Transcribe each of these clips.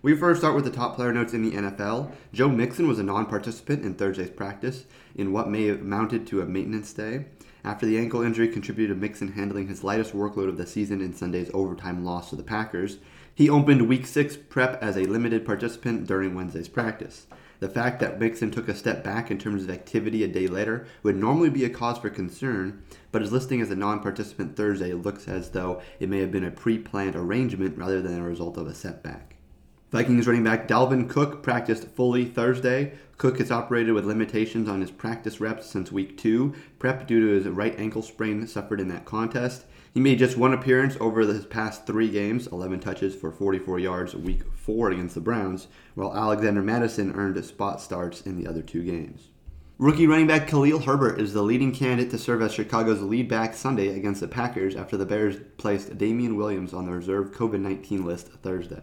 We first start with the top player notes in the NFL. Joe Mixon was a non participant in Thursday's practice in what may have amounted to a maintenance day. After the ankle injury contributed to Mixon handling his lightest workload of the season in Sunday's overtime loss to the Packers, he opened Week 6 prep as a limited participant during Wednesday's practice. The fact that Mixon took a step back in terms of activity a day later would normally be a cause for concern, but his listing as a non participant Thursday looks as though it may have been a pre planned arrangement rather than a result of a setback. Vikings running back Dalvin Cook practiced fully Thursday. Cook has operated with limitations on his practice reps since week two, prep due to his right ankle sprain suffered in that contest. He made just one appearance over his past three games, 11 touches for 44 yards week four against the Browns, while Alexander Mattison earned spot starts in the other two games. Rookie running back Khalil Herbert is the leading candidate to serve as Chicago's lead back Sunday against the Packers after the Bears placed Damien Williams on the reserve COVID 19 list Thursday.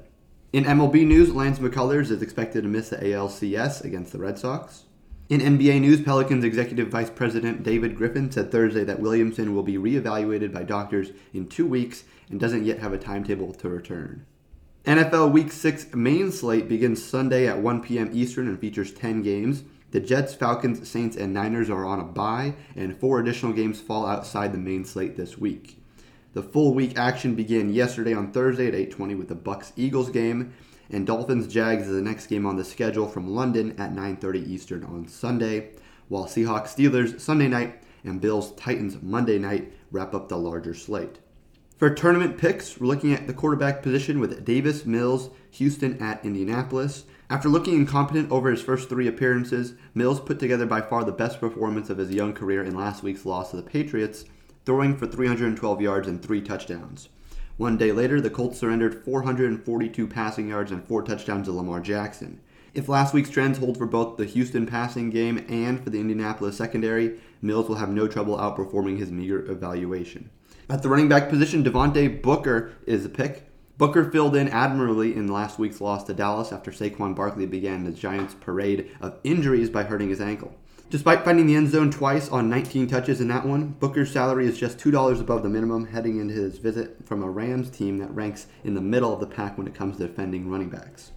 In MLB news, Lance McCullers is expected to miss the ALCS against the Red Sox. In NBA news, Pelicans executive vice president David Griffin said Thursday that Williamson will be reevaluated by doctors in two weeks and doesn't yet have a timetable to return. NFL Week 6 main slate begins Sunday at 1 p.m. Eastern and features 10 games. The Jets, Falcons, Saints, and Niners are on a bye, and four additional games fall outside the main slate this week. The full week action began yesterday on Thursday at 8:20 with the Bucs Eagles game, and Dolphins Jags is the next game on the schedule from London at 9:30 Eastern on Sunday, while Seahawks Steelers Sunday night and Bills Titans Monday night wrap up the larger slate. For tournament picks, we're looking at the quarterback position with Davis Mills, Houston at Indianapolis. After looking incompetent over his first three appearances, Mills put together by far the best performance of his young career in last week's loss to the Patriots, throwing for 312 yards and three touchdowns. One day later, the Colts surrendered 442 passing yards and four touchdowns to Lamar Jackson. If last week's trends hold for both the Houston passing game and for the Indianapolis secondary, Mills will have no trouble outperforming his meager evaluation. At the running back position, Devontae Booker is a pick. Booker filled in admirably in last week's loss to Dallas after Saquon Barkley began the Giants' parade of injuries by hurting his ankle. Despite finding the end zone twice on 19 touches in that one, Booker's salary is just $2 above the minimum heading into his visit from a Rams team that ranks in the middle of the pack when it comes to defending running backs.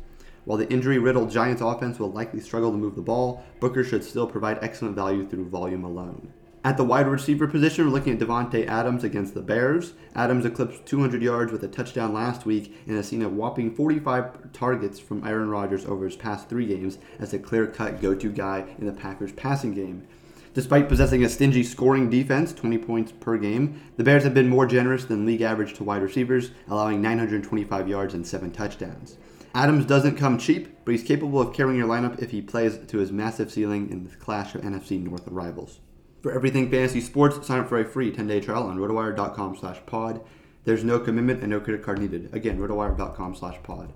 While the injury riddled Giants offense will likely struggle to move the ball, Booker should still provide excellent value through volume alone. At the wide receiver position, we're looking at Davante Adams against the Bears. Adams eclipsed 200 yards with a touchdown last week and has seen a whopping 45 targets from Aaron Rodgers over his past three games as a clear-cut go-to guy in the Packers' passing game. Despite possessing a stingy scoring defense, 20 points per game, the Bears have been more generous than league average to wide receivers, allowing 925 yards and 7 touchdowns. Adams doesn't come cheap, but he's capable of carrying your lineup if he plays to his massive ceiling in the clash of NFC North rivals. For everything fantasy sports, sign up for a free 10-day trial on rotowire.com slash pod. There's no commitment and no credit card needed. Again, rotowire.com slash pod.